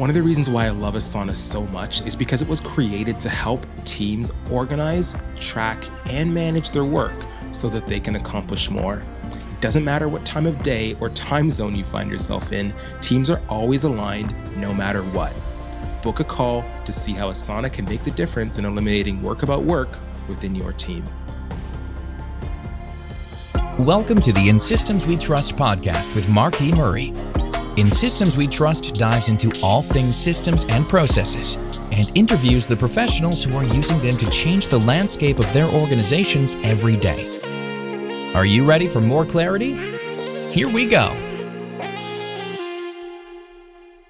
One of the reasons why I love Asana so much is because it was created to help teams organize, track, and manage their work so that they can accomplish more. It doesn't matter what time of day or time zone you find yourself in, teams are always aligned no matter what. Book a call to see how Asana can make the difference in eliminating work about work within your team. Welcome to the In Systems We Trust podcast with Mark E. Murray. In Systems We Trust dives into all things systems and processes and interviews the professionals who are using them to change the landscape of their organizations every day. Are you ready for more clarity? Here we go.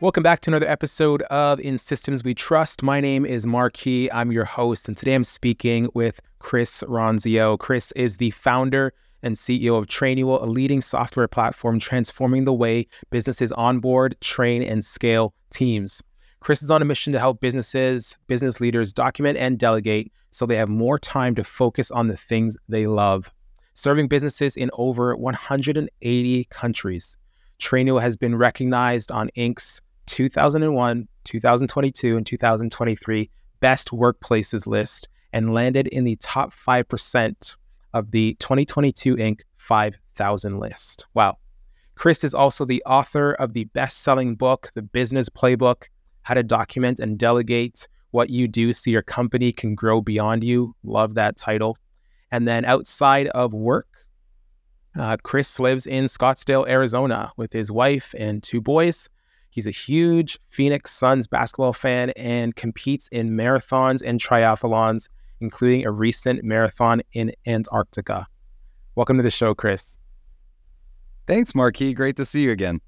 Welcome back to another episode of In Systems We Trust. My name is Marquis. I'm your host, and today I'm speaking with Chris Ronzio. Chris is the founder and CEO of Trainual, a leading software platform transforming the way businesses onboard, train, and scale teams. Chris is on a mission to help businesses, business leaders document and delegate so they have more time to focus on the things they love. Serving businesses in over 180 countries, Trainual has been recognized on Inc.'s 2001, 2022, and 2023 Best Workplaces list and landed in the top 5% of the 2022 Inc. 5000 list. Wow. Chris is also the author of the best selling book, The Business Playbook How to Document and Delegate What You Do so Your Company Can Grow Beyond You. Love that title. And then outside of work, uh, Chris lives in Scottsdale, Arizona with his wife and two boys. He's a huge Phoenix Suns basketball fan and competes in marathons and triathlons including a recent marathon in Antarctica. Welcome to the show, Chris. Thanks, Marquis. Great to see you again.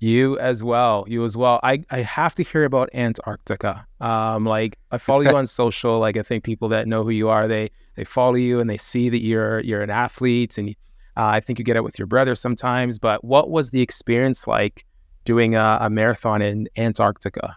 You as well. You as well. I, I have to hear about Antarctica. Um, like I follow you on social. Like I think people that know who you are, they they follow you and they see that you're you're an athlete, and uh, I think you get it with your brother sometimes. But what was the experience like doing a, a marathon in Antarctica?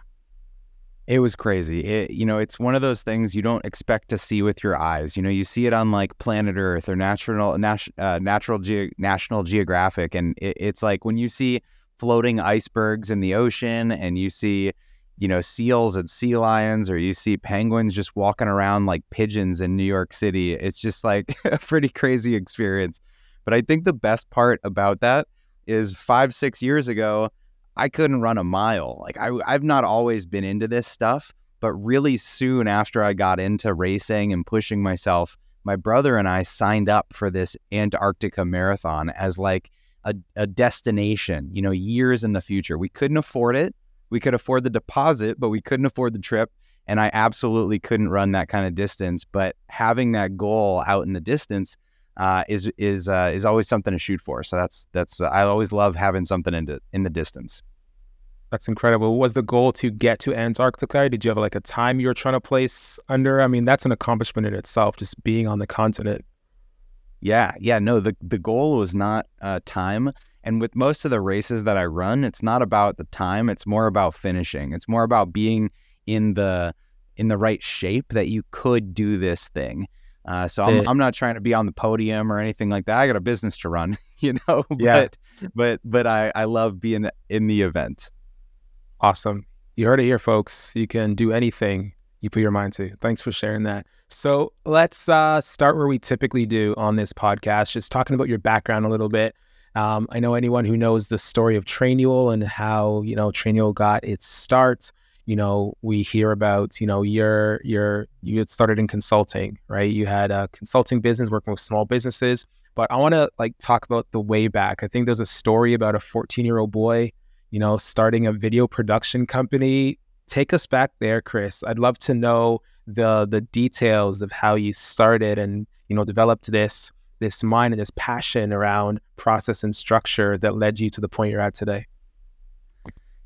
It was crazy. It, you know, it's one of those things you don't expect to see with your eyes. You know, you see it on like Planet Earth or Natural Nat- uh, Natural Ge- National Geographic, and it, it's like when you see floating icebergs in the ocean, and you see, you know, seals and sea lions, or you see penguins just walking around like pigeons in New York City. It's just like a pretty crazy experience. But I think the best part about that is five, six years ago I couldn't run a mile. Like I, I've not always been into this stuff, but really soon after I got into racing and pushing myself, my brother and I signed up for this Antarctica marathon as like a, a destination, you know, years in the future. We couldn't afford it. We could afford the deposit, but we couldn't afford the trip. And I absolutely couldn't run that kind of distance. But having that goal out in the distance uh, is is uh, is always something to shoot for. So that's that's uh, I always love having something in, in the distance. That's incredible. Was the goal to get to Antarctica? Did you have like a time you were trying to place under? I mean, that's an accomplishment in itself, just being on the continent. Yeah, yeah. No, the the goal was not uh, time. And with most of the races that I run, it's not about the time. It's more about finishing. It's more about being in the in the right shape that you could do this thing. Uh, so I'm, I'm not trying to be on the podium or anything like that. I got a business to run, you know. but yeah. but but I I love being in the event. Awesome. You heard it here, folks. You can do anything you put your mind to. Thanks for sharing that. So let's uh, start where we typically do on this podcast, just talking about your background a little bit. Um, I know anyone who knows the story of Trainual and how you know Trainual got its start you know, we hear about, you know, your your you had started in consulting, right? You had a consulting business working with small businesses. But I want to like talk about the way back. I think there's a story about a 14 year old boy, you know, starting a video production company. Take us back there, Chris. I'd love to know the the details of how you started and you know developed this this mind and this passion around process and structure that led you to the point you're at today.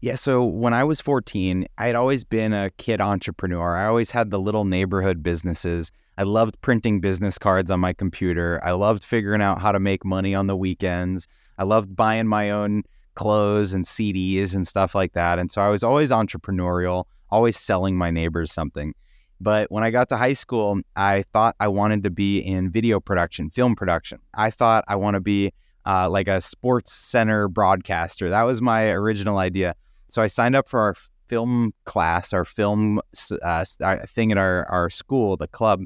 Yeah, so when I was 14, I had always been a kid entrepreneur. I always had the little neighborhood businesses. I loved printing business cards on my computer. I loved figuring out how to make money on the weekends. I loved buying my own clothes and CDs and stuff like that. And so I was always entrepreneurial, always selling my neighbors something. But when I got to high school, I thought I wanted to be in video production, film production. I thought I want to be uh, like a sports center broadcaster. That was my original idea. So I signed up for our film class, our film uh, thing at our, our school, the club.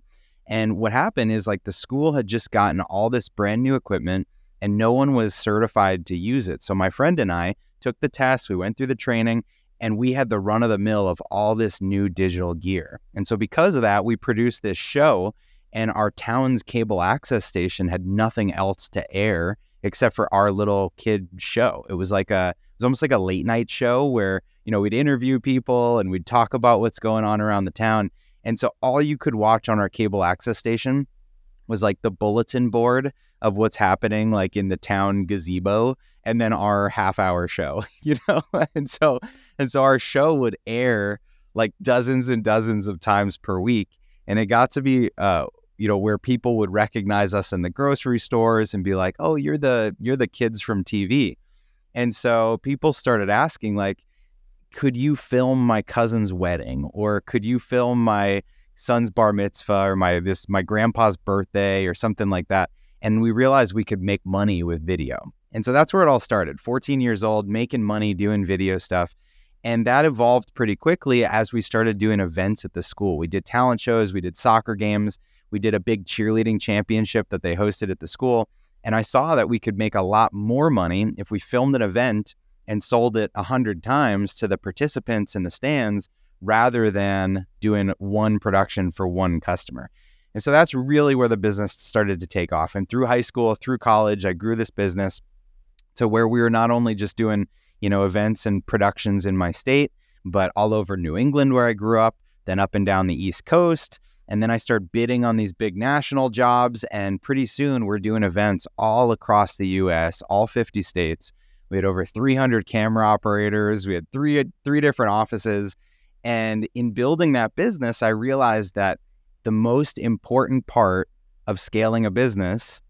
And what happened is like the school had just gotten all this brand new equipment and no one was certified to use it. So my friend and I took the test, we went through the training, and we had the run of the mill of all this new digital gear. And so because of that, we produced this show and our town's cable access station had nothing else to air except for our little kid show. It was like a was almost like a late night show where, you know, we'd interview people and we'd talk about what's going on around the town. And so all you could watch on our cable access station was like the bulletin board of what's happening like in the town gazebo and then our half hour show, you know? and so and so our show would air like dozens and dozens of times per week and it got to be uh you know where people would recognize us in the grocery stores and be like, "Oh, you're the you're the kids from TV." And so people started asking like, "Could you film my cousin's wedding or could you film my son's bar mitzvah or my this my grandpa's birthday or something like that?" And we realized we could make money with video. And so that's where it all started. 14 years old, making money doing video stuff. And that evolved pretty quickly as we started doing events at the school. We did talent shows, we did soccer games, we did a big cheerleading championship that they hosted at the school. And I saw that we could make a lot more money if we filmed an event and sold it a hundred times to the participants in the stands rather than doing one production for one customer. And so that's really where the business started to take off. And through high school, through college, I grew this business to where we were not only just doing, you know, events and productions in my state, but all over New England where I grew up, then up and down the East Coast, and then I start bidding on these big national jobs. And pretty soon we're doing events all across the US, all 50 states. We had over 300 camera operators. We had three, three different offices. And in building that business, I realized that the most important part of scaling a business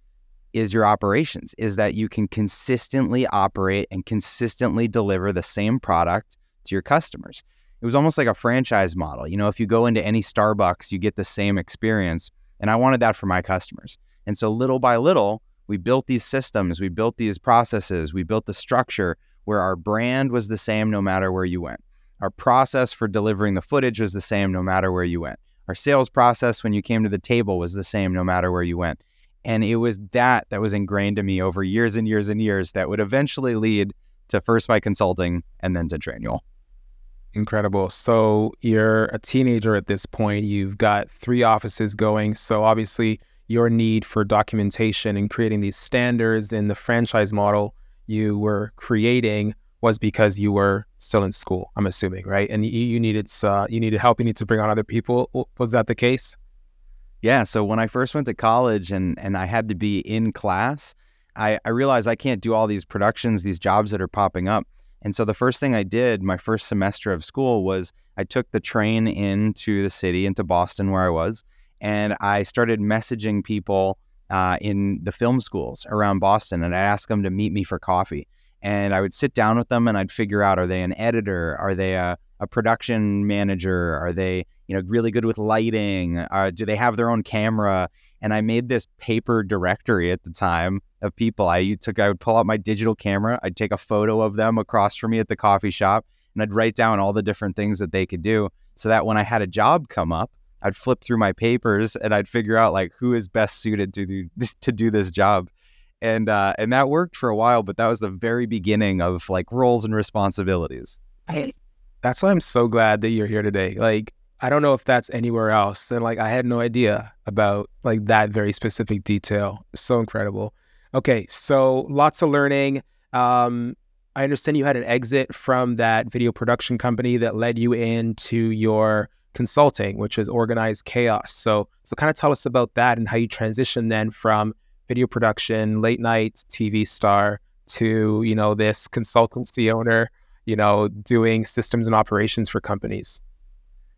is your operations, is that you can consistently operate and consistently deliver the same product to your customers it was almost like a franchise model. You know, if you go into any Starbucks, you get the same experience. And I wanted that for my customers. And so little by little, we built these systems, we built these processes, we built the structure where our brand was the same no matter where you went. Our process for delivering the footage was the same no matter where you went. Our sales process when you came to the table was the same no matter where you went. And it was that that was ingrained in me over years and years and years that would eventually lead to first my consulting and then to Trainual. Incredible. So you're a teenager at this point. You've got three offices going. So obviously, your need for documentation and creating these standards in the franchise model you were creating was because you were still in school. I'm assuming, right? And you, you needed uh, you needed help. You need to bring on other people. Was that the case? Yeah. So when I first went to college and and I had to be in class, I, I realized I can't do all these productions, these jobs that are popping up. And so the first thing I did my first semester of school was I took the train into the city, into Boston, where I was, and I started messaging people uh, in the film schools around Boston, and I asked them to meet me for coffee. And I would sit down with them, and I'd figure out: are they an editor? Are they a, a production manager? Are they, you know, really good with lighting? Uh, do they have their own camera? And I made this paper directory at the time of people. I took, I would pull out my digital camera, I'd take a photo of them across from me at the coffee shop, and I'd write down all the different things that they could do so that when I had a job come up, I'd flip through my papers and I'd figure out like who is best suited to do to do this job. And uh, and that worked for a while, but that was the very beginning of like roles and responsibilities. That's why I'm so glad that you're here today. Like I don't know if that's anywhere else. And like, I had no idea about like that very specific detail. So incredible. Okay. So lots of learning. Um, I understand you had an exit from that video production company that led you into your consulting, which is organized chaos. So, so kind of tell us about that and how you transitioned then from video production, late night TV star to, you know, this consultancy owner, you know, doing systems and operations for companies.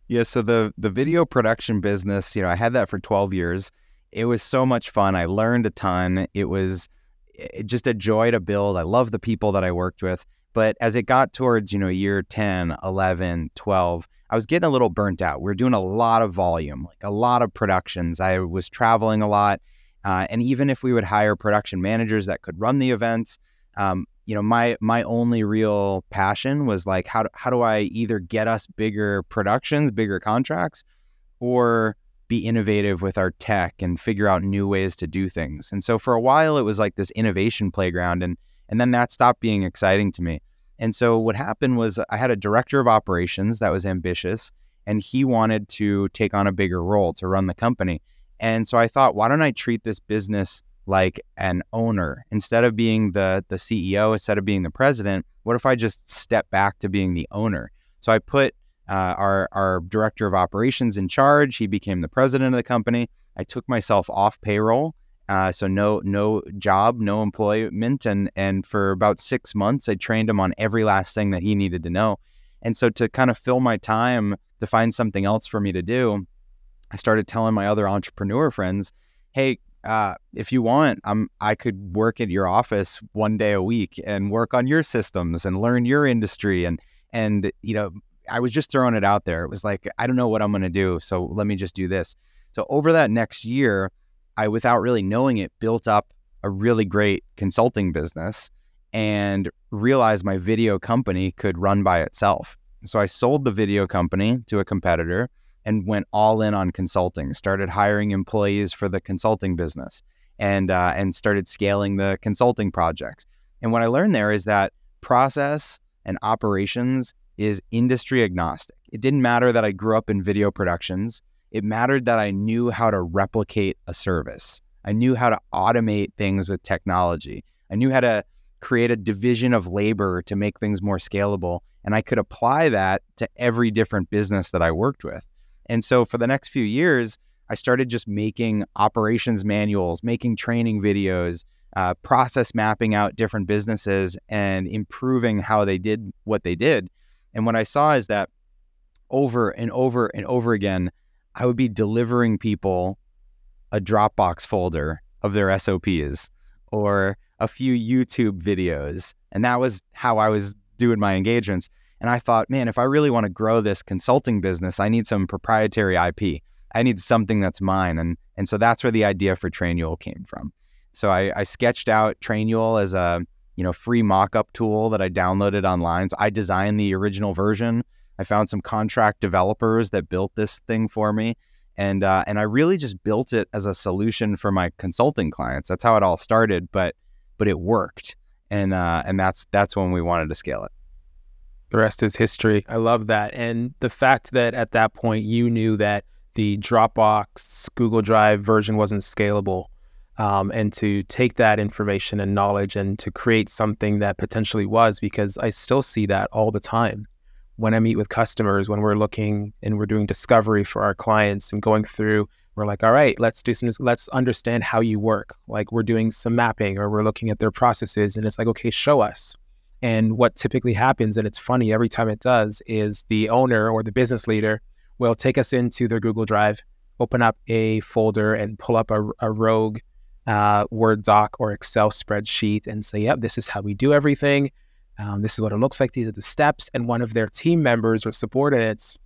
Yeah, so the the video production business, you know, I had that for 12 years. It was so much fun. I learned a ton. It was it, just a joy to build. I love the people that I worked with. But as it got towards, you know, year 10, 11, 12, I was getting a little burnt out. We were doing a lot of volume, like a lot of productions. I was traveling a lot. Uh, and even if we would hire production managers that could run the events, um, you know, my my only real passion was like how do, how do I either get us bigger productions, bigger contracts, or be innovative with our tech and figure out new ways to do things. And so for a while it was like this innovation playground and and then that stopped being exciting to me. And so what happened was I had a director of operations that was ambitious and he wanted to take on a bigger role to run the company. And so I thought, why don't I treat this business like an owner instead of being the the CEO, instead of being the president? What if I just step back to being the owner? So I put uh, our our director of operations in charge. He became the president of the company. I took myself off payroll, uh, so no no job, no employment, and and for about six months, I trained him on every last thing that he needed to know. And so to kind of fill my time to find something else for me to do, I started telling my other entrepreneur friends, "Hey, uh, if you want, I could work at your office one day a week and work on your systems and learn your industry and and you know I was just throwing it out there. It was like I don't know what I'm going to do, so let me just do this. So over that next year, I without really knowing it built up a really great consulting business and realized my video company could run by itself. So I sold the video company to a competitor and went all in on consulting. Started hiring employees for the consulting business, and uh, and started scaling the consulting projects. And what I learned there is that process and operations is industry agnostic. It didn't matter that I grew up in video productions. It mattered that I knew how to replicate a service. I knew how to automate things with technology. I knew how to create a division of labor to make things more scalable. And I could apply that to every different business that I worked with. And so for the next few years, I started just making operations manuals, making training videos, uh, process mapping out different businesses and improving how they did what they did. And what I saw is that over and over and over again, I would be delivering people a Dropbox folder of their SOPs or a few YouTube videos. And that was how I was doing my engagements. And I thought, man, if I really want to grow this consulting business, I need some proprietary IP. I need something that's mine. And and so that's where the idea for Trainual came from. So I, I sketched out Trainual as a you know free mock-up tool that I downloaded online. So I designed the original version. I found some contract developers that built this thing for me, and uh, and I really just built it as a solution for my consulting clients. That's how it all started, but but it worked, and uh, and that's that's when we wanted to scale it. The rest is history. I love that. And the fact that at that point you knew that the Dropbox Google Drive version wasn't scalable. Um, and to take that information and knowledge and to create something that potentially was, because I still see that all the time when I meet with customers, when we're looking and we're doing discovery for our clients and going through, we're like, all right, let's do some, let's understand how you work. Like we're doing some mapping or we're looking at their processes and it's like, okay, show us. And what typically happens, and it's funny every time it does, is the owner or the business leader will take us into their Google Drive, open up a folder, and pull up a, a rogue uh, Word doc or Excel spreadsheet and say, yep, this is how we do everything. Um, this is what it looks like. These are the steps. And one of their team members or subordinates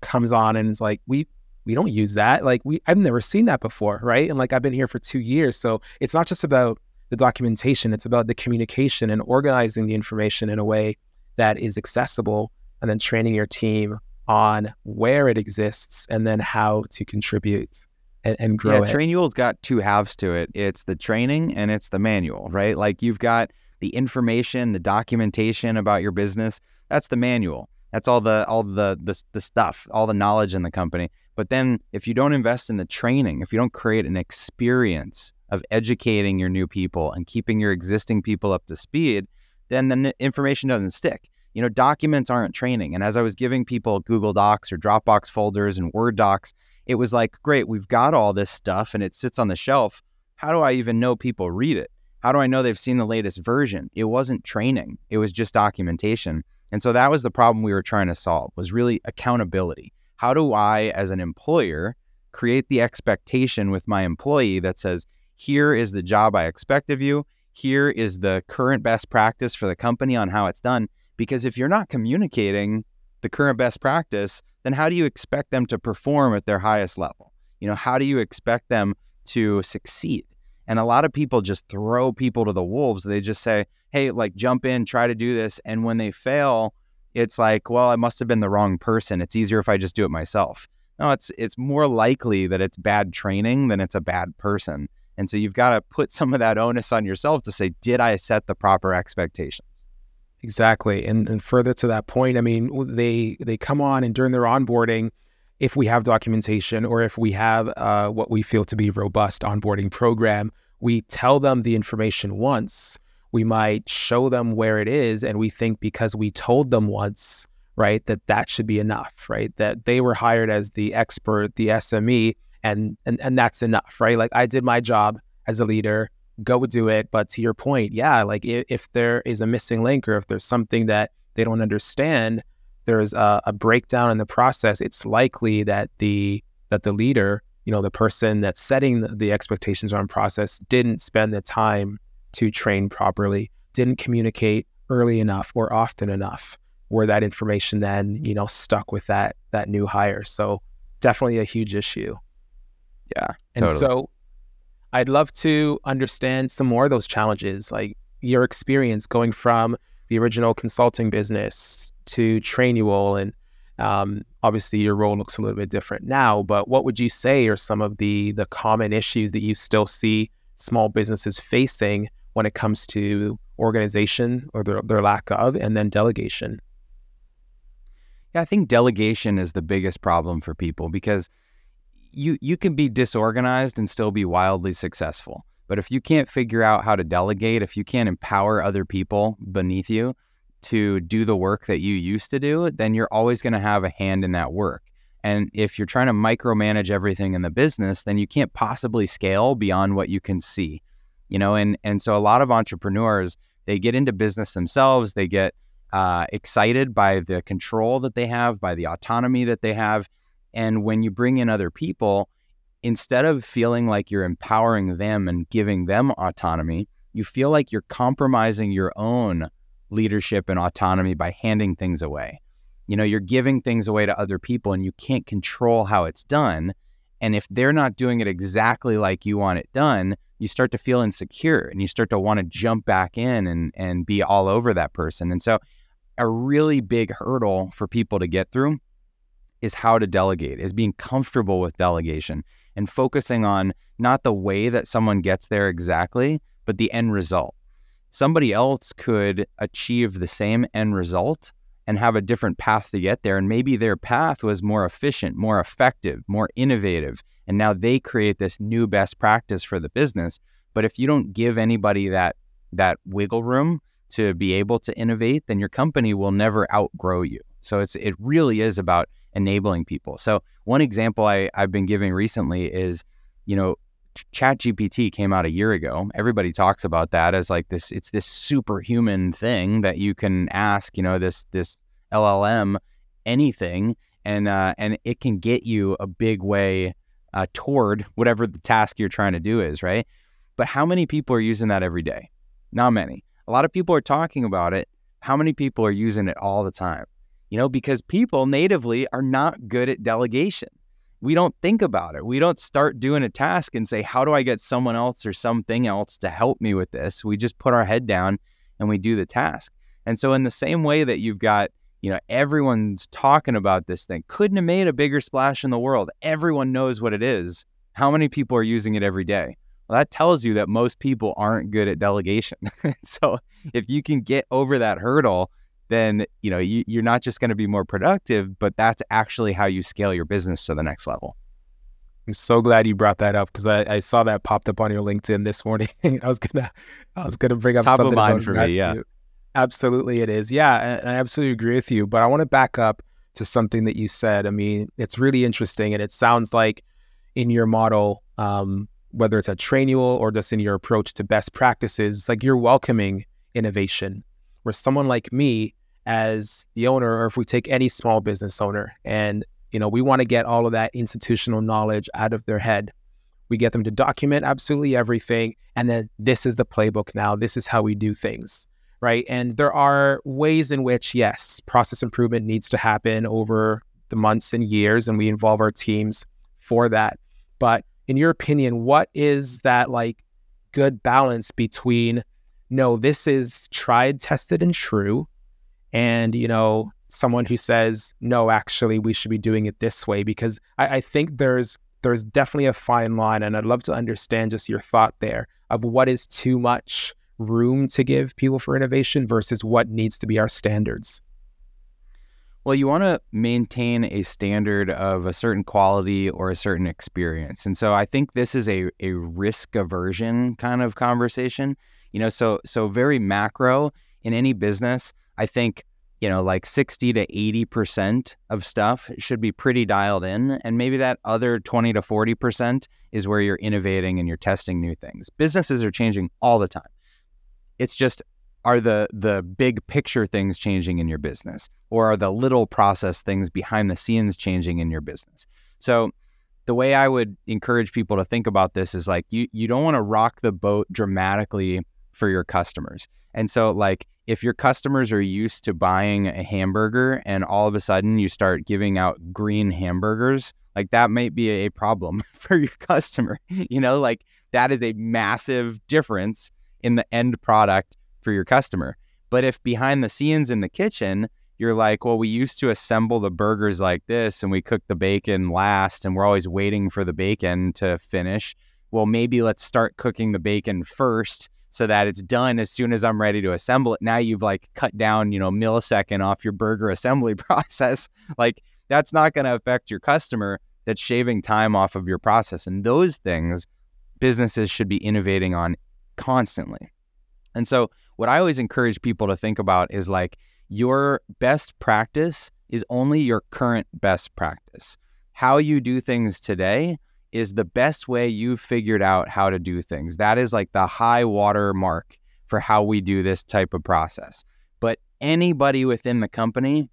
comes on and is like, we we don't use that. Like we I've never seen that before, right? And like I've been here for two years. So it's not just about the documentation. It's about the communication and organizing the information in a way that is accessible and then training your team on where it exists and then how to contribute and, and grow yeah, it. Trainual's got two halves to it. It's the training and it's the manual, right? Like you've got the information, the documentation about your business. That's the manual. That's all the all the, the the stuff, all the knowledge in the company. But then if you don't invest in the training, if you don't create an experience of educating your new people and keeping your existing people up to speed, then the information doesn't stick. You know, documents aren't training. And as I was giving people Google Docs or Dropbox folders and Word docs, it was like, great, we've got all this stuff and it sits on the shelf. How do I even know people read it? How do I know they've seen the latest version? It wasn't training, it was just documentation. And so that was the problem we were trying to solve was really accountability. How do I as an employer create the expectation with my employee that says, here is the job I expect of you. Here is the current best practice for the company on how it's done. Because if you're not communicating the current best practice, then how do you expect them to perform at their highest level? You know, how do you expect them to succeed? And a lot of people just throw people to the wolves. They just say, hey, like jump in, try to do this. And when they fail, it's like, well, I must have been the wrong person. It's easier if I just do it myself. No, it's it's more likely that it's bad training than it's a bad person. And so you've got to put some of that onus on yourself to say, did I set the proper expectations? Exactly. And and further to that point, I mean, they they come on and during their onboarding, if we have documentation or if we have uh, what we feel to be robust onboarding program, we tell them the information once. We might show them where it is, and we think because we told them once, right, that that should be enough, right? That they were hired as the expert, the SME, and and and that's enough, right? Like I did my job as a leader, go do it. But to your point, yeah, like if, if there is a missing link or if there's something that they don't understand, there's a, a breakdown in the process, it's likely that the that the leader, you know, the person that's setting the, the expectations on process didn't spend the time to train properly, didn't communicate early enough or often enough, where that information then, you know, stuck with that that new hire. So definitely a huge issue. Yeah. And totally. so I'd love to understand some more of those challenges, like your experience going from the original consulting business to Trainual and um, obviously your role looks a little bit different now, but what would you say are some of the the common issues that you still see small businesses facing when it comes to organization or their, their lack of, and then delegation? Yeah, I think delegation is the biggest problem for people because you you can be disorganized and still be wildly successful. But if you can't figure out how to delegate, if you can't empower other people beneath you, to do the work that you used to do, then you're always going to have a hand in that work. And if you're trying to micromanage everything in the business, then you can't possibly scale beyond what you can see. You know, and and so a lot of entrepreneurs, they get into business themselves, they get uh, excited by the control that they have, by the autonomy that they have. And when you bring in other people, instead of feeling like you're empowering them and giving them autonomy, you feel like you're compromising your own leadership and autonomy by handing things away. You know, you're giving things away to other people and you can't control how it's done. And if they're not doing it exactly like you want it done, you start to feel insecure and you start to want to jump back in and, and be all over that person. And so, a really big hurdle for people to get through is how to delegate, is being comfortable with delegation and focusing on not the way that someone gets there exactly, but the end result somebody else could achieve the same end result and have a different path to get there. And maybe their path was more efficient, more effective, more innovative. And now they create this new best practice for the business. But if you don't give anybody that that wiggle room to be able to innovate, then your company will never outgrow you. So it's it really is about enabling people. So one example I, I've been giving recently is, you know, chat gpt came out a year ago. Everybody talks about that as like this it's this superhuman thing that you can ask you know this this llm anything and uh, and it can get you a big way uh, toward whatever the task you're trying to do is right? But how many people are using that every day? Not many. A lot of people are talking about it. How many people are using it all the time you know because people natively are not good at delegation we don't think about it. We don't start doing a task and say, how do I get someone else or something else to help me with this? We just put our head down and we do the task. And so, in the same way that you've got, you know, everyone's talking about this thing, couldn't have made a bigger splash in the world. Everyone knows what it is. How many people are using it every day? Well, that tells you that most people aren't good at delegation. so, if you can get over that hurdle, then you know you, you're not just going to be more productive, but that's actually how you scale your business to the next level. I'm so glad you brought that up because I, I, saw that popped up on your LinkedIn this morning. I was gonna I was gonna bring up top something of mind for me. Yeah, absolutely, it is. Yeah, and I absolutely agree with you. But I want to back up to something that you said. I mean, it's really interesting, and it sounds like in your model, um, whether it's a Trainual or just in your approach to best practices, like you're welcoming innovation. Where someone like me as the owner, or if we take any small business owner, and you know we want to get all of that institutional knowledge out of their head. We get them to document absolutely everything, and then this is the playbook now. This is how we do things, right? And there are ways in which, yes, process improvement needs to happen over the months and years, and we involve our teams for that. But in your opinion, what is that like good balance between no, this is tried, tested, and true, and you know, someone who says no, actually, we should be doing it this way because I, I think there's there's definitely a fine line, and I'd love to understand just your thought there of what is too much room to give people for innovation versus what needs to be our standards. Well, you want to maintain a standard of a certain quality or a certain experience. And so I think this is a, a risk aversion kind of conversation. You know, so so very macro in any business, I think, you know, like 60 to 80% of stuff should be pretty dialed in. And maybe that other 20 to 40% is where you're innovating and you're testing new things. Businesses are changing all the time. It's just are the the big picture things changing in your business or are the little process things behind the scenes changing in your business so the way i would encourage people to think about this is like you you don't want to rock the boat dramatically for your customers and so like if your customers are used to buying a hamburger and all of a sudden you start giving out green hamburgers like that might be a problem for your customer you know like that is a massive difference in the end product for your customer. But if behind the scenes in the kitchen, you're like, well, we used to assemble the burgers like this and we cook the bacon last and we're always waiting for the bacon to finish. Well, maybe let's start cooking the bacon first so that it's done as soon as I'm ready to assemble it. Now you've like cut down, you know, millisecond off your burger assembly process. Like that's not going to affect your customer. That's shaving time off of your process. And those things businesses should be innovating on constantly. And so, what I always encourage people to think about is like your best practice is only your current best practice. How you do things today is the best way you've figured out how to do things. That is like the high water mark for how we do this type of process. But anybody within the company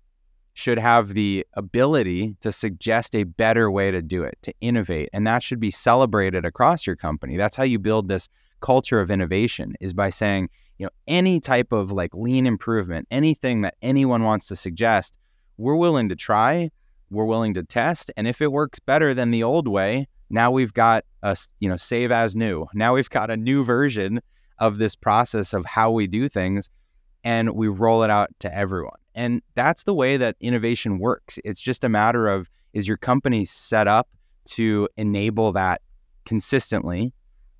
should have the ability to suggest a better way to do it, to innovate. And that should be celebrated across your company. That's how you build this culture of innovation is by saying, you know, any type of like lean improvement, anything that anyone wants to suggest, we're willing to try, we're willing to test, and if it works better than the old way, now we've got a, you know, save as new. Now we've got a new version of this process of how we do things and we roll it out to everyone. And that's the way that innovation works. It's just a matter of is your company set up to enable that consistently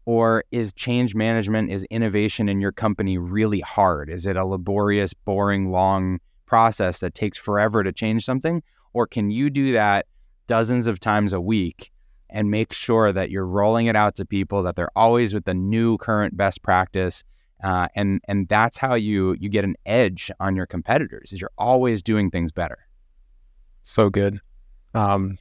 or is change management, is innovation in your company really hard? Is it a laborious, boring, long process that takes forever to change something? Or can you do that dozens of times a week and make sure that you're rolling it out to people, that they're always with the new current best practice? Uh, and and that's how you you get an edge on your competitors is you're always doing things better. So good. Um,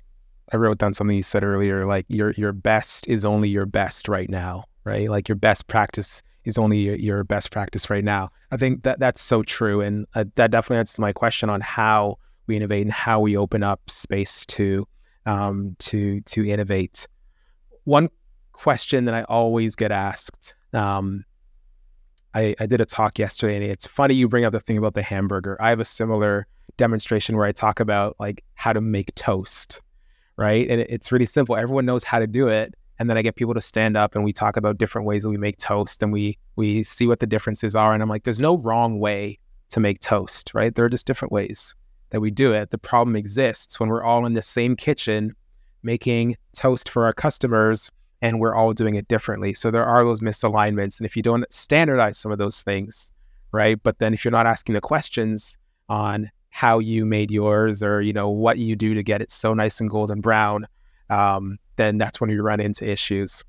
I wrote down something you said earlier, like your your best is only your best right now, right? Like your best practice is only your, best practice right now. I think that that's so true, and uh, that definitely answers my question on how we innovate and how we open up space to um, to to innovate. One question that I always get asked. Um, I, I did a talk yesterday, and it's funny you bring up the thing about the hamburger. I have a similar demonstration where I talk about like how to make toast right? And it's really simple. Everyone knows how to do it. And then I get people to stand up and we talk about different ways that we make toast and we we see what the differences are. And I'm like, there's no wrong way to make toast, right? There are just different ways that we do it. The problem exists when we're all in the same kitchen making toast for our customers and we're all doing it differently. So there are those misalignments. And if you don't standardize some of those things, right? But then if you're not asking the questions on how you made yours or you know what you do to get it so nice and golden brown um, then that's when you run into issues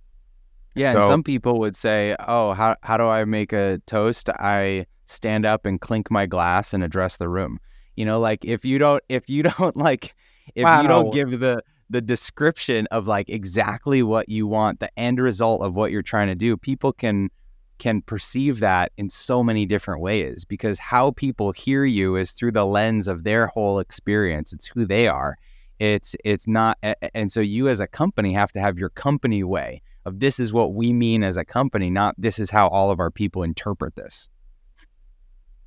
yeah so, and some people would say oh how, how do i make a toast i stand up and clink my glass and address the room you know like if you don't if you don't like if wow. you don't give the the description of like exactly what you want the end result of what you're trying to do people can can perceive that in so many different ways because how people hear you is through the lens of their whole experience. It's who they are. It's it's not and so you as a company have to have your company way of this is what we mean as a company not this is how all of our people interpret this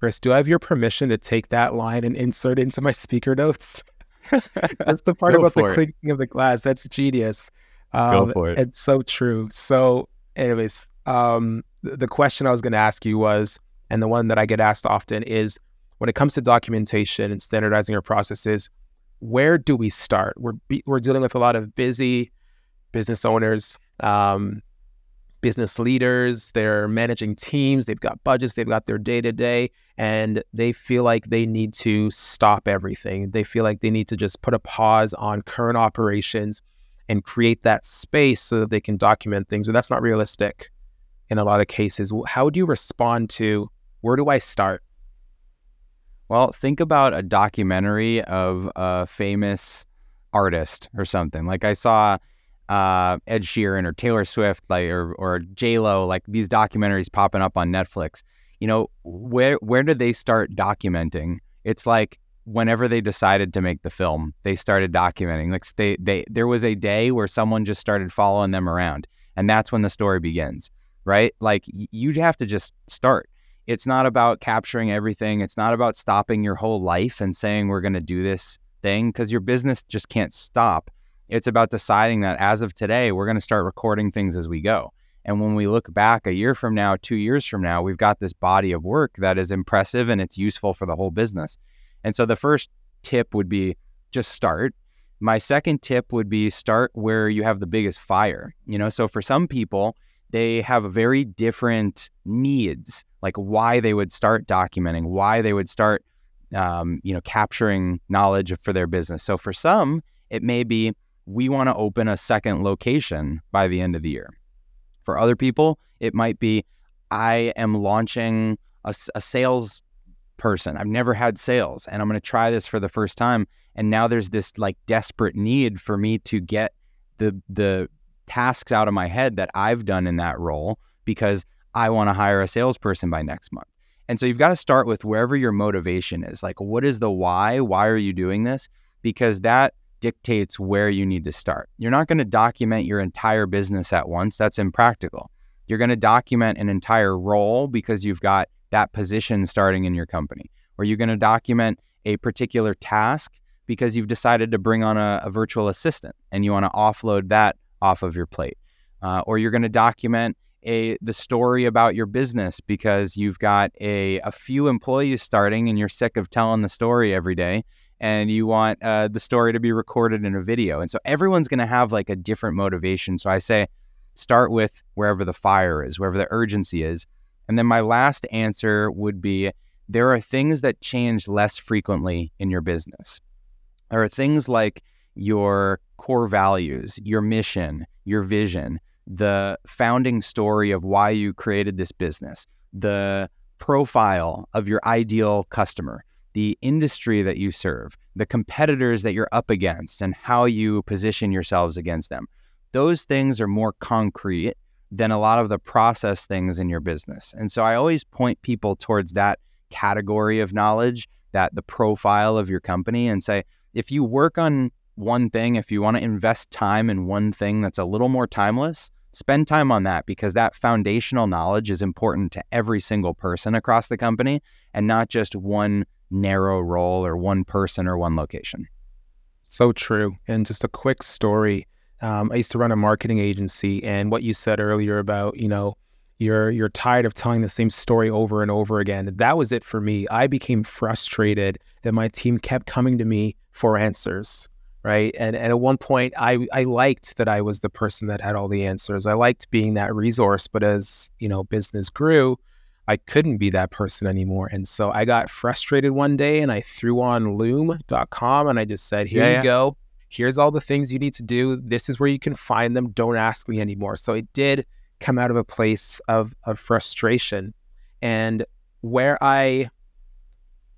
chris do i have your permission to take that line and insert into my speaker notes that's the part about the it. clinking of the glass that's genius um, Go for it. it's so true so anyways um, the question I was going to ask you was, and the one that I get asked often is, when it comes to documentation and standardizing our processes, where do we start? We're be- we're dealing with a lot of busy business owners, um, business leaders. They're managing teams. They've got budgets. They've got their day to day, and they feel like they need to stop everything. They feel like they need to just put a pause on current operations and create that space so that they can document things. But that's not realistic in a lot of cases. How do you respond to where do I start? Well, think about a documentary of a famous artist or something. Like I saw uh, Ed Sheeran or Taylor Swift, like or or J Lo, like these documentaries popping up on Netflix. You know, where where did they start documenting? It's like whenever they decided to make the film, they started documenting. Like they they there was a day where someone just started following them around, and that's when the story begins, right? Like you'd have to just start. It's not about capturing everything. It's not about stopping your whole life and saying we're going to do this thing because your business just can't stop. It's about deciding that as of today, we're going to start recording things as we go. And when we look back a year from now, two years from now, we've got this body of work that is impressive and it's useful for the whole business. And so the first tip would be just start. My second tip would be start where you have the biggest fire. You know, so for some people, they have very different needs, like why they would start documenting, why they would start, um, you know, capturing knowledge for their business. So for some, it may be we want to open a second location by the end of the year. For other people, it might be I am launching a, a sales person. I've never had sales and I'm going to try this for the first time. And now there's this like desperate need for me to get the the tasks out of my head that I've done in that role because I want to hire a salesperson by next month. And so you've got to start with wherever your motivation is. Like, what is the why? Why are you doing this? Because that dictates where you need to start. You're not going to document your entire business at once. That's impractical. You're going to document an entire role because you've got that position starting in your company. Or you're going to document a particular task because you've decided to bring on a, a virtual assistant and you want to offload that off of your plate. Uh, or you're going to document a the story about your business because you've got a, a few employees starting and you're sick of telling the story every day and you want uh, the story to be recorded in a video. And so everyone's going to have like a different motivation. So I say start with wherever the fire is, wherever the urgency is. And then my last answer would be there are things that change less frequently in your business. There are things like your core values, your mission, your vision, the founding story of why you created this business, the profile of your ideal customer, the industry that you serve, the competitors that you're up against, and how you position yourselves against them. Those things are more concrete than a lot of the process things in your business. And so I always point people towards that category of knowledge, that the profile of your company, and say, if you work on one thing, if you want to invest time in one thing that's a little more timeless, spend time on that because that foundational knowledge is important to every single person across the company and not just one narrow role or one person or one location. So true. And just a quick story. Um, I used to run a marketing agency, and what you said earlier about, you know, you're you're tired of telling the same story over and over again. That was it for me. I became frustrated that my team kept coming to me for answers right? And, and at one point, I I liked that I was the person that had all the answers. I liked being that resource, but as you know, business grew, I couldn't be that person anymore. And so I got frustrated one day, and I threw on Loom.com, and I just said, "Here yeah, you yeah. go. Here's all the things you need to do. This is where you can find them. Don't ask me anymore." So it did come out of a place of of frustration, and where I,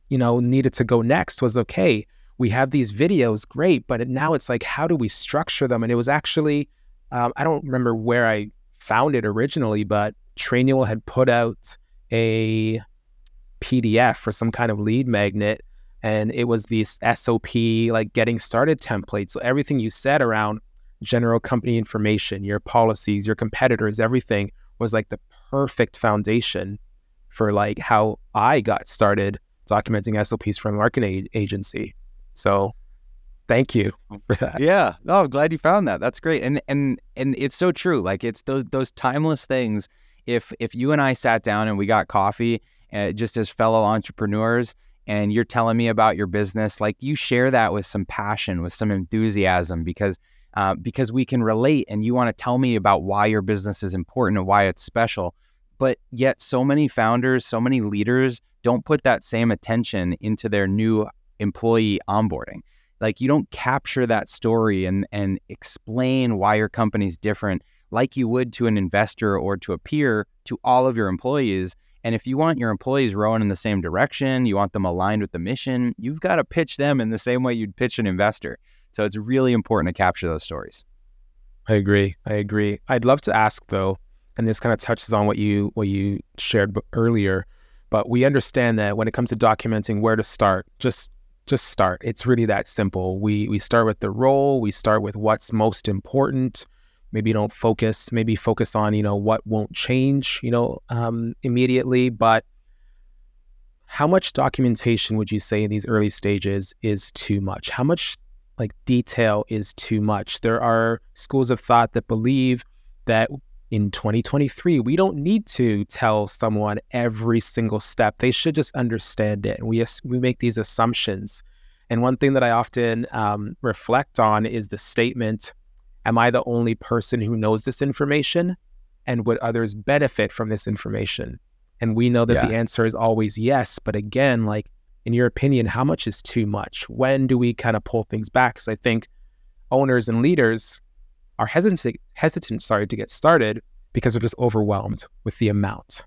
you know, needed to go next was okay we have these videos, great, but now it's like, how do we structure them? And it was actually, um, I don't remember where I found it originally, but Trainual had put out a PDF for some kind of lead magnet, and it was this SOP, like getting started template. So everything you said around general company information, your policies, your competitors, everything was like the perfect foundation for like how I got started documenting SOPs for a marketing agency. So thank you mm. for that. Yeah. No, I'm glad you found that. That's great. And and and it's so true. Like it's those those timeless things. If if you and I sat down and we got coffee, uh, just as fellow entrepreneurs, and you're telling me about your business, like you share that with some passion, with some enthusiasm, because uh, because we can relate, and you want to tell me about why your business is important and why it's special. But yet, so many founders, so many leaders don't put that same attention into their new employee onboarding. Like you don't capture that story and and explain why your company's different like you would to an investor or to a peer to all of your employees. And if you want your employees rowing in the same direction, you want them aligned with the mission, you've got to pitch them in the same way you'd pitch an investor. So it's really important to capture those stories. I agree. I agree. I'd love to ask though, and this kind of touches on what you what you shared earlier, but we understand that when it comes to documenting where to start, just just start. It's really that simple. We we start with the role, we start with what's most important. Maybe don't focus, maybe focus on, you know, what won't change, you know, um, immediately. But how much documentation would you say in these early stages is too much? How much like detail is too much? There are schools of thought that believe that in 2023, we don't need to tell someone every single step. They should just understand it. We, we make these assumptions. And one thing that I often um, reflect on is the statement Am I the only person who knows this information? And would others benefit from this information? And we know that yeah. the answer is always yes. But again, like, in your opinion, how much is too much? When do we kind of pull things back? Because I think owners and leaders are hesitant, hesitant, sorry, to get started because they're just overwhelmed with the amount.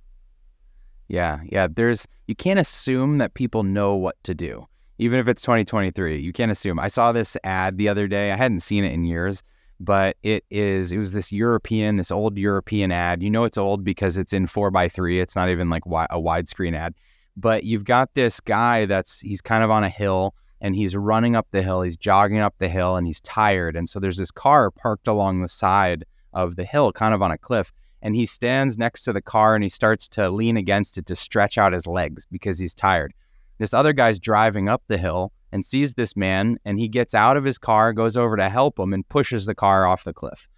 Yeah, yeah. There's you can't assume that people know what to do, even if it's 2023. You can't assume. I saw this ad the other day. I hadn't seen it in years, but it is. It was this European, this old European ad. You know, it's old because it's in four by three. It's not even like a widescreen ad. But you've got this guy that's he's kind of on a hill and he's running up the hill, he's jogging up the hill, and he's tired. And so there's this car parked along the side of the hill, kind of on a cliff. And he stands next to the car and he starts to lean against it to stretch out his legs because he's tired. This other guy's driving up the hill and sees this man, and he gets out of his car, goes over to help him, and pushes the car off the cliff.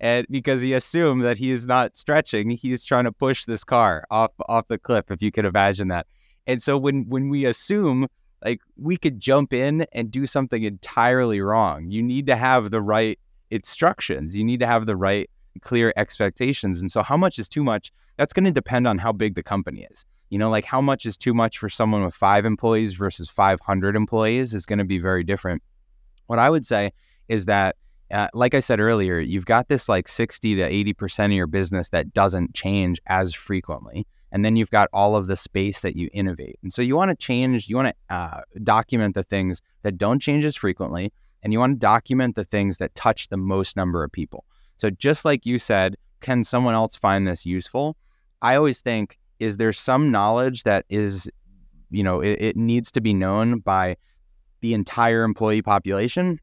And because he assumed that he is not stretching, he's trying to push this car off off the cliff. If you could imagine that. And so when when we assume like we could jump in and do something entirely wrong. You need to have the right instructions. You need to have the right clear expectations. And so how much is too much? That's going to depend on how big the company is. You know, like how much is too much for someone with 5 employees versus 500 employees is going to be very different. What I would say is that uh, like I said earlier, you've got this like 60 to 80% of your business that doesn't change as frequently. And then you've got all of the space that you innovate. And so you want to change, you want to uh, document the things that don't change as frequently, and you want to document the things that touch the most number of people. So just like you said, can someone else find this useful? I always think, is there some knowledge that is, you know, it, it needs to be known by the entire employee population?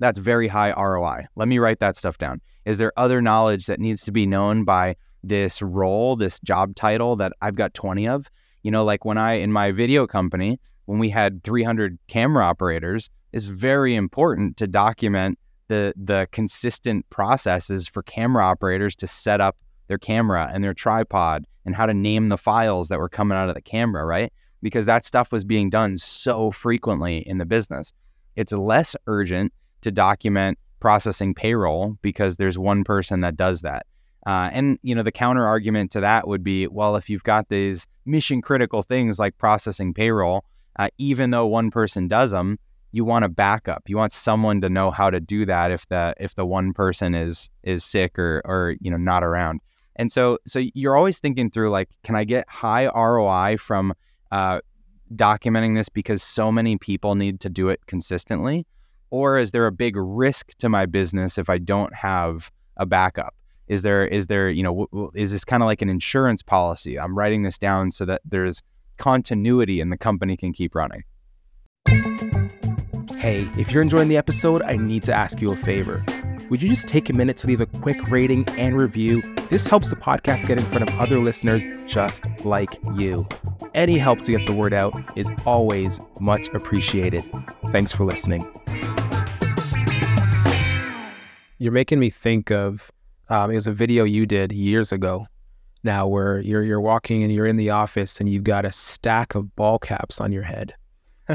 That's very high ROI. Let me write that stuff down. Is there other knowledge that needs to be known by this role, this job title that I've got 20 of. You know, like when I, in my video company, when we had 300 camera operators, it's very important to document the, the consistent processes for camera operators to set up their camera and their tripod and how to name the files that were coming out of the camera, right? Because that stuff was being done so frequently in the business. It's less urgent to document processing payroll because there's one person that does that. Uh, and you know the counter argument to that would be, well, if you've got these mission critical things like processing payroll, uh, even though one person does them, you want a backup. You want someone to know how to do that if the if the one person is is sick or or you know not around. And so so you're always thinking through like, can I get high ROI from uh, documenting this because so many people need to do it consistently, or is there a big risk to my business if I don't have a backup? Is there is there you know w- is this kind of like an insurance policy? I'm writing this down so that there's continuity and the company can keep running. Hey, if you're enjoying the episode, I need to ask you a favor. Would you just take a minute to leave a quick rating and review? This helps the podcast get in front of other listeners just like you. Any help to get the word out is always much appreciated. Thanks for listening. You're making me think of um, it was a video you did years ago now where you're you're walking and you're in the office and you've got a stack of ball caps on your head.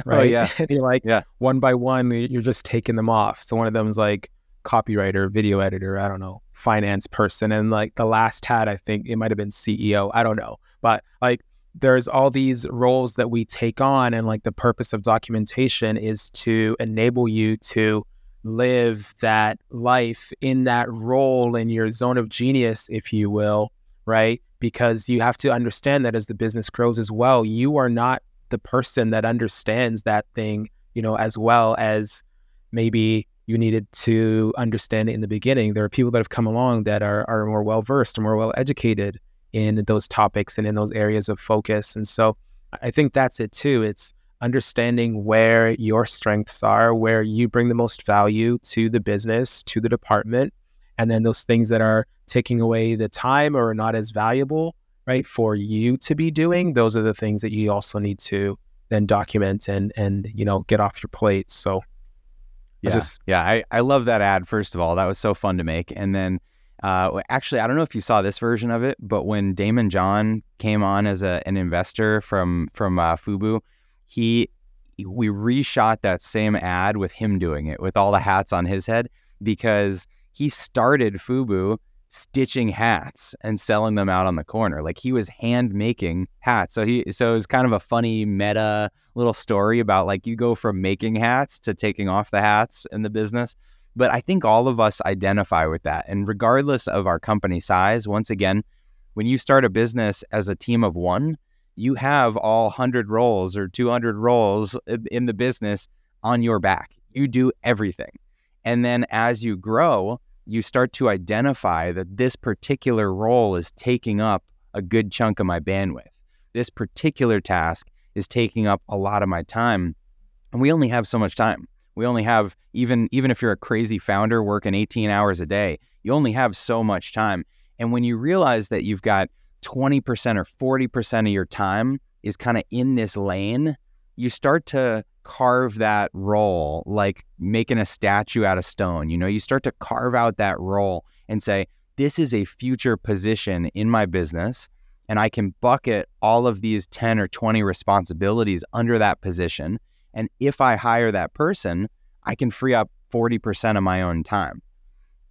Right. oh yeah. and you're like Yeah. one by one, you're just taking them off. So one of them's like copywriter, video editor, I don't know, finance person. And like the last hat, I think it might have been CEO. I don't know. But like there's all these roles that we take on. And like the purpose of documentation is to enable you to live that life in that role in your zone of genius, if you will, right? Because you have to understand that as the business grows as well, you are not the person that understands that thing, you know, as well as maybe you needed to understand it in the beginning. There are people that have come along that are are more well versed and more well educated in those topics and in those areas of focus. And so I think that's it too. It's understanding where your strengths are, where you bring the most value to the business, to the department, and then those things that are taking away the time or are not as valuable, right, for you to be doing, those are the things that you also need to then document and and you know get off your plate. So I Yeah, just yeah. I, I love that ad. First of all, that was so fun to make. And then, uh, actually, I don't know if you saw this version of it, but when Daymond John came on as a, an investor from from uh, Fubu, he we reshot that same ad with him doing it with all the hats on his head because he started Fubu stitching hats and selling them out on the corner. Like he was hand making hats. So he so it was kind of a funny meta little story about like you go from making hats to taking off the hats in the business. But I think all of us identify with that. And regardless of our company size, once again, when you start a business as a team of one, you have all 100 roles or 200 roles in- the business on your back. You do everything. And then as you grow, you start to identify that this particular role is taking up a good chunk of my bandwidth. This particular task is taking up a lot of my time. And we only have so much time. We only have even even if you're a crazy founder working 18 hours a day, you only have so much time. And when you realize that you've got 20% or 40% of your time is kind of in this lane, you start to carve that role like making a statue out of stone. You know, you start to carve out that role and say, this is a future position in my business. And I can bucket all of these 10 or 20 responsibilities under that position. And if I hire that person, I can free up 40% of my own time.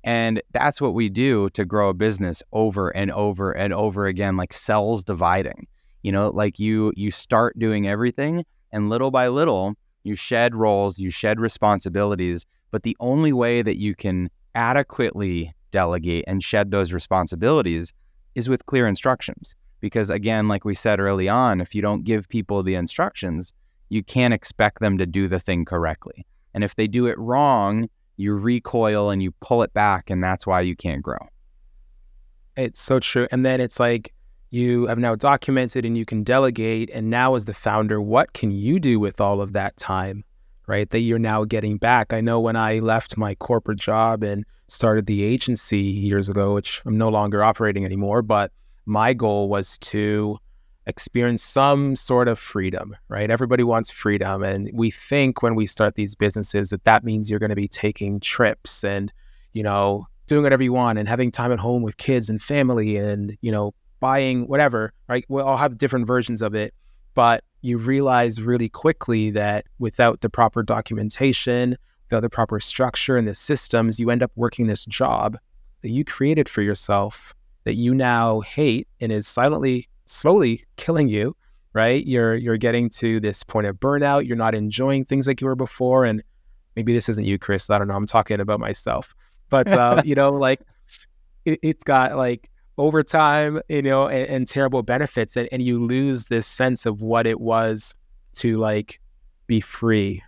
And that's what we do to grow a business over and over and over again, like cells dividing. You know, like you you start doing everything and little by little you shed roles, you shed responsibilities, but the only way that you can adequately delegate and shed those responsibilities is with clear instructions. Because again, like we said early on, if you don't give people the instructions, you can't expect them to do the thing correctly. And if they do it wrong, you recoil and you pull it back, and that's why you can't grow. It's so true. And then it's like you have now documented and you can delegate. And now, as the founder, what can you do with all of that time, right? That you're now getting back. I know when I left my corporate job and started the agency years ago, which I'm no longer operating anymore, but my goal was to experience some sort of freedom, right? Everybody wants freedom. And we think when we start these businesses that that means you're going to be taking trips and, you know, doing whatever you want and having time at home with kids and family and, you know, buying whatever, right? We'll all have different versions of it. But you realize really quickly that without the proper documentation, without the proper structure and the systems, you end up working this job that you created for yourself that you now hate and is silently, slowly killing you, right? You're you're getting to this point of burnout. You're not enjoying things like you were before. And maybe this isn't you, Chris. I don't know. I'm talking about myself. But uh, you know, like it, it's got like overtime, you know, and, and terrible benefits, and, and you lose this sense of what it was to like be free.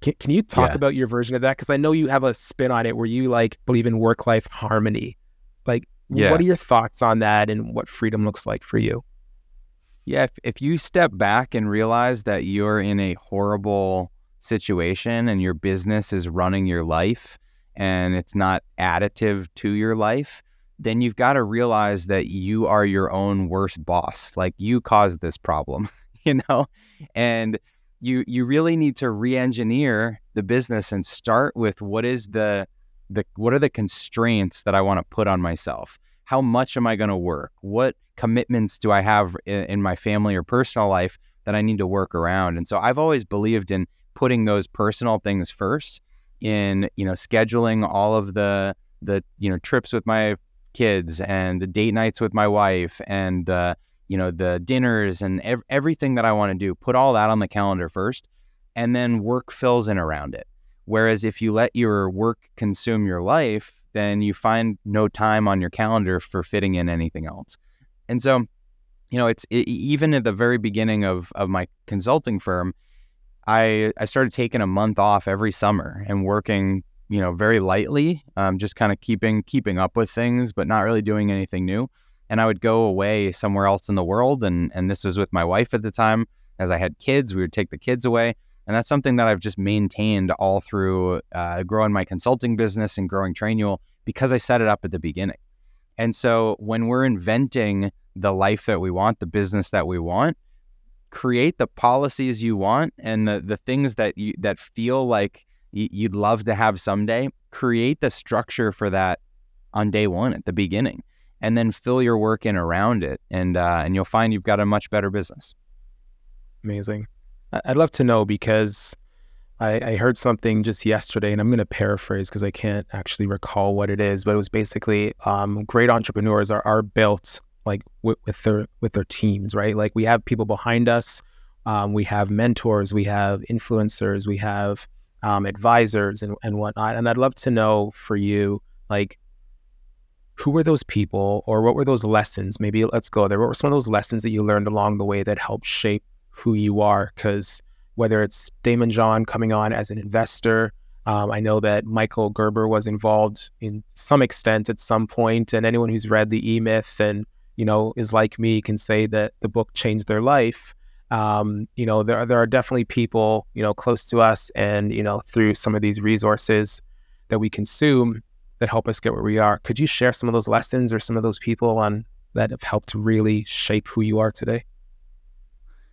Can, can you talk Yeah. about your version of that? Because I know you have a spin on it where you like believe in work life harmony. Like, Yeah. what are your thoughts on that and what freedom looks like for you? Yeah, if, if you step back and realize that you're in a horrible situation and your business is running your life and it's not additive to your life, then you've got to realize that you are your own worst boss. Like you caused this problem, you know? And you you really need to re-engineer the business and start with what is the the what are the constraints that I want to put on myself? how much am I going to work? What commitments do I have in, in my family or personal life that I need to work around? And so I've always believed in putting those personal things first in, you know, scheduling all of the the, you know, trips with my kids and the date nights with my wife and the, you know, the dinners and ev- everything that I want to do. Put all that on the calendar first and then work fills in around it. Whereas if you let your work consume your life, then you find no time on your calendar for fitting in anything else. And so, you know, it's it, even at the very beginning of of my consulting firm, I I started taking a month off every summer and working, you know, very lightly, um, just kind of keeping keeping up with things, but not really doing anything new. And I would go away somewhere else in the world, and and this was with my wife at the time. As I had kids, we would take the kids away, and that's something that I've just maintained all through uh, growing my consulting business and growing Trainual because I set it up at the beginning. And so when we're inventing the life that we want, the business that we want, create the policies you want and the, the things that you that feel like you'd love to have someday. Create the structure for that on day one at the beginning, and then fill your work in around it, and uh, and you'll find you've got a much better business. Amazing. I'd love to know because I, I heard something just yesterday, and I'm going to paraphrase because I can't actually recall what it is, but it was basically um, great entrepreneurs are, are built like w- with their with their teams, right? Like we have people behind us, um, we have mentors, we have influencers, we have um, advisors, and, and whatnot. And I'd love to know for you, like, who were those people, or what were those lessons? Maybe let's go there. What were some of those lessons that you learned along the way that helped shape who you are? Because whether it's Daymond John coming on as an investor. Um, I know that Michael Gerber was involved in some extent at some point, and anyone who's read the E Myth and you know is like me can say that the book changed their life. Um, you know, there there are definitely people you know close to us, and you know through some of these resources that we consume that help us get where we are. Could you share some of those lessons or some of those people on that have helped really shape who you are today?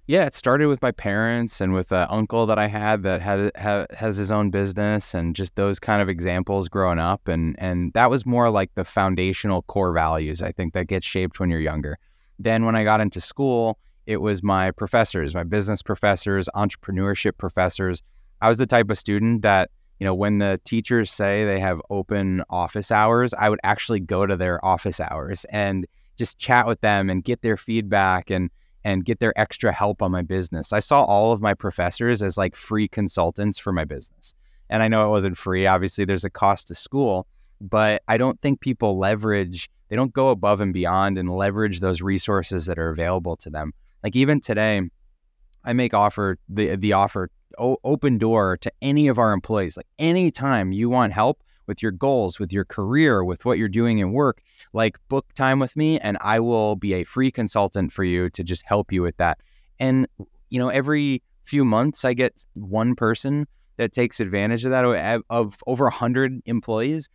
Yeah, it started with my parents and with an uncle that I had that had, had has his own business and just those kind of examples growing up and and that was more like the foundational core values I think that get shaped when you're younger. Then when I got into school, it was my professors, my business professors, entrepreneurship professors. I was the type of student that you know, when the teachers say they have open office hours, I would actually go to their office hours and just chat with them and get their feedback and and get their extra help on my business. I saw all of my professors as like free consultants for my business. And I know it wasn't free. Obviously, there's a cost to school, but I don't think people leverage, they don't go above and beyond and leverage those resources that are available to them. Like even today, I make offer the the offer o- open door to any of our employees. Like anytime you want help, with your goals, with your career, with what you're doing in work, like book time with me and I will be a free consultant for you to just help you with that. And, you know, every few months I get one person that takes advantage of that of over 100 employees.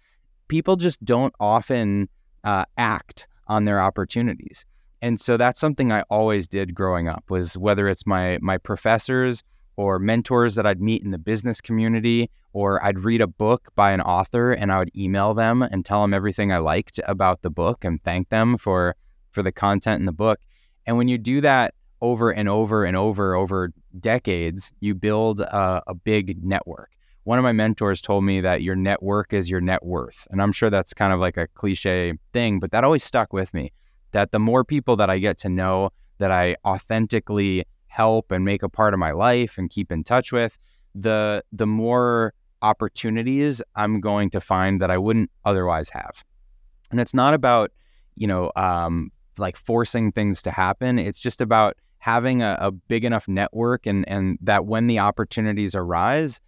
People just don't often uh, act on their opportunities. And so that's something I always did growing up was whether it's my my professors or mentors that I'd meet in the business community, or I'd read a book by an author and I would email them and tell them everything I liked about the book and thank them for for the content in the book. And when you do that over and over and over over decades, you build a, a big network. One of my mentors told me that your network is your net worth. And I'm sure that's kind of like a cliche thing, but that always stuck with me. That the more people that I get to know, that I authentically help and make a part of my life and keep in touch with, the the more opportunities I'm going to find that I wouldn't otherwise have. And it's not about, you know, um, like forcing things to happen. It's just about having a, a big enough network and and that when the opportunities arise,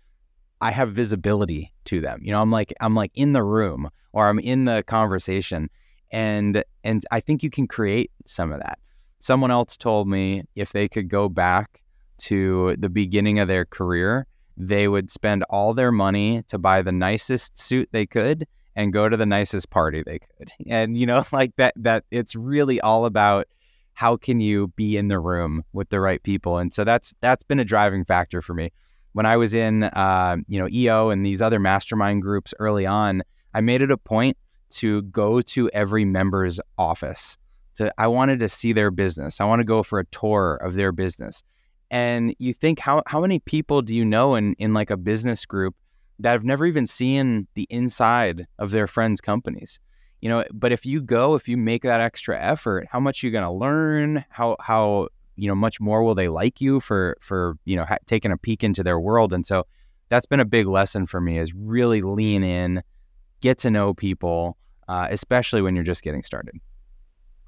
I have visibility to them. You know, I'm like I'm like in the room or I'm in the conversation and and I think you can create some of that. Someone else told me if they could go back to the beginning of their career, they would spend all their money to buy the nicest suit they could and go to the nicest party they could. And you know, like that that it's really all about how can you be in the room with the right people. And so that's that's been a driving factor for me. When I was in uh, you know, EO and these other mastermind groups early on, I made it a point to go to every member's office. To I wanted to see their business. I want to go for a tour of their business. And you think how how many people do you know in in like a business group that have never even seen the inside of their friends' companies? You know, but if you go, if you make that extra effort, how much you're you going to learn? How how you know much more will they like you for for you know ha- taking a peek into their world? And so that's been a big lesson for me is really lean in, get to know people, uh, especially when you're just getting started.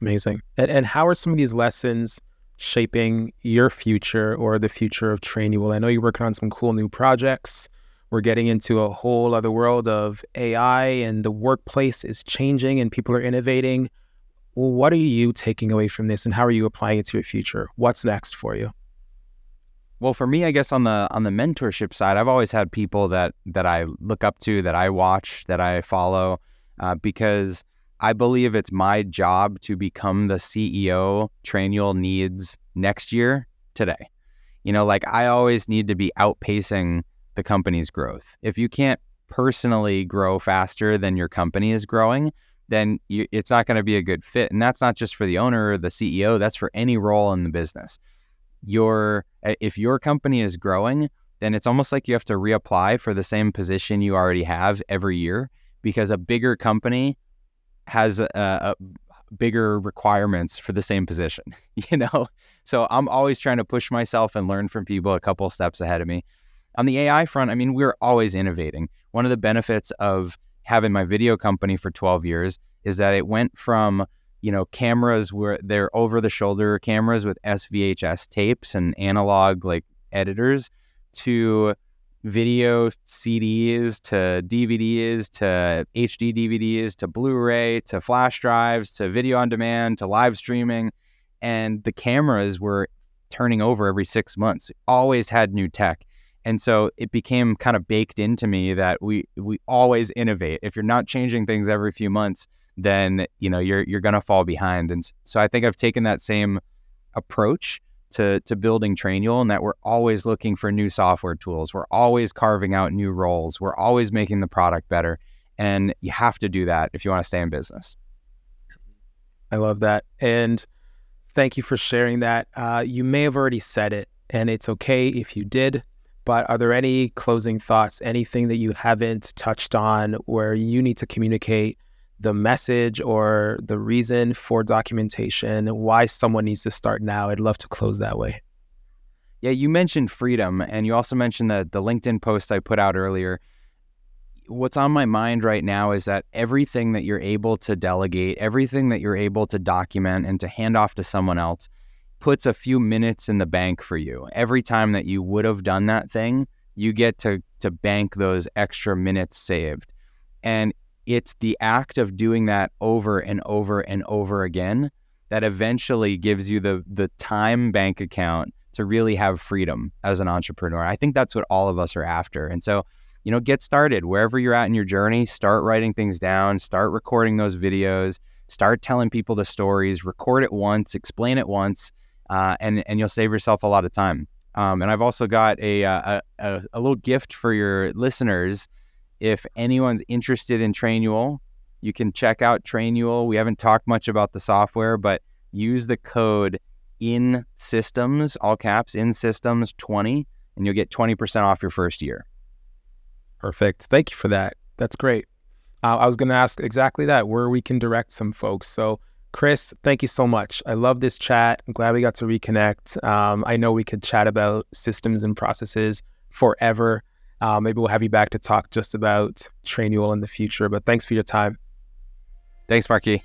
Amazing. And, and how are some of these lessons shaping your future or the future of Trainual? I know you're working on some cool new projects. We're getting into a whole other world of AI and the workplace is changing and people are innovating. Well, what are you taking away from this and how are you applying it to your future? What's next for you? Well, for me, I guess on the on the mentorship side, I've always had people that that I look up to, that I watch, that I follow, uh, because I believe it's my job to become the CEO Trainual needs next year today. You know, like I always need to be outpacing the company's growth. If you can't personally grow faster than your company is growing, then you, it's not going to be a good fit. And that's not just for the owner or the CEO, that's for any role in the business your if your company is growing, then it's almost like you have to reapply for the same position you already have every year because a bigger company has a, a bigger requirements for the same position, you know? So I'm always trying to push myself and learn from people a couple steps ahead of me. On the AI front, I mean, we're always innovating. One of the benefits of having my video company for 12 years is that it went from you know, cameras were they're over the shoulder cameras with SVHS tapes and analog like editors to video CDs to DVDs to HD DVDs to Blu-ray to flash drives to video on demand to live streaming. And the cameras were turning over every 6 months. Always had new tech. And so it became kind of baked into me that we we always innovate. If you're not changing things every few months then you know you're you're gonna fall behind. And so I think I've taken that same approach to to building Trainual, and that we're always looking for new software tools. We're always carving out new roles. We're always making the product better, and you have to do that if you want to stay in business. I love that, and thank you for sharing that. Uh, you may have already said it, and it's okay if you did. But are there any closing thoughts, anything that you haven't touched on where you need to communicate the message or the reason for documentation, why someone needs to start now. I'd love to close that way. Yeah, you mentioned freedom, and you also mentioned the the LinkedIn post I put out earlier. What's on my mind right now is that everything that you're able to delegate, everything that you're able to document and to hand off to someone else, puts a few minutes in the bank for you. Every time that you would have done that thing, you get to to bank those extra minutes saved. And it's the act of doing that over and over and over again that eventually gives you the the time bank account to really have freedom as an entrepreneur. I think that's what all of us are after. And so, you know, get started wherever you're at in your journey, start writing things down, start recording those videos, start telling people the stories, record it once, explain it once, uh, and and you'll save yourself a lot of time. Um, and I've also got a, uh, a, a, a little gift for your listeners if anyone's interested in Trainual, you can check out Trainual. We haven't talked much about the software, but use the code in systems, all caps, in systems 20, and you'll get 20% off your first year. Perfect. Thank you for that. That's great. Uh, I was going to ask exactly that, where we can direct some folks. So, Chris, thank you so much. I love this chat. I'm glad we got to reconnect. Um, I know we could chat about systems and processes forever. Uh, maybe we'll have you back to talk just about Trainual in the future. But thanks for your time. Thanks, Marky.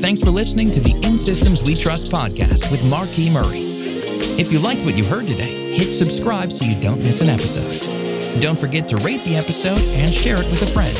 Thanks for listening to the In Systems We Trust podcast with Marquis Murray. If you liked what you heard today, hit subscribe so you don't miss an episode. Don't forget to rate the episode and share it with a friend.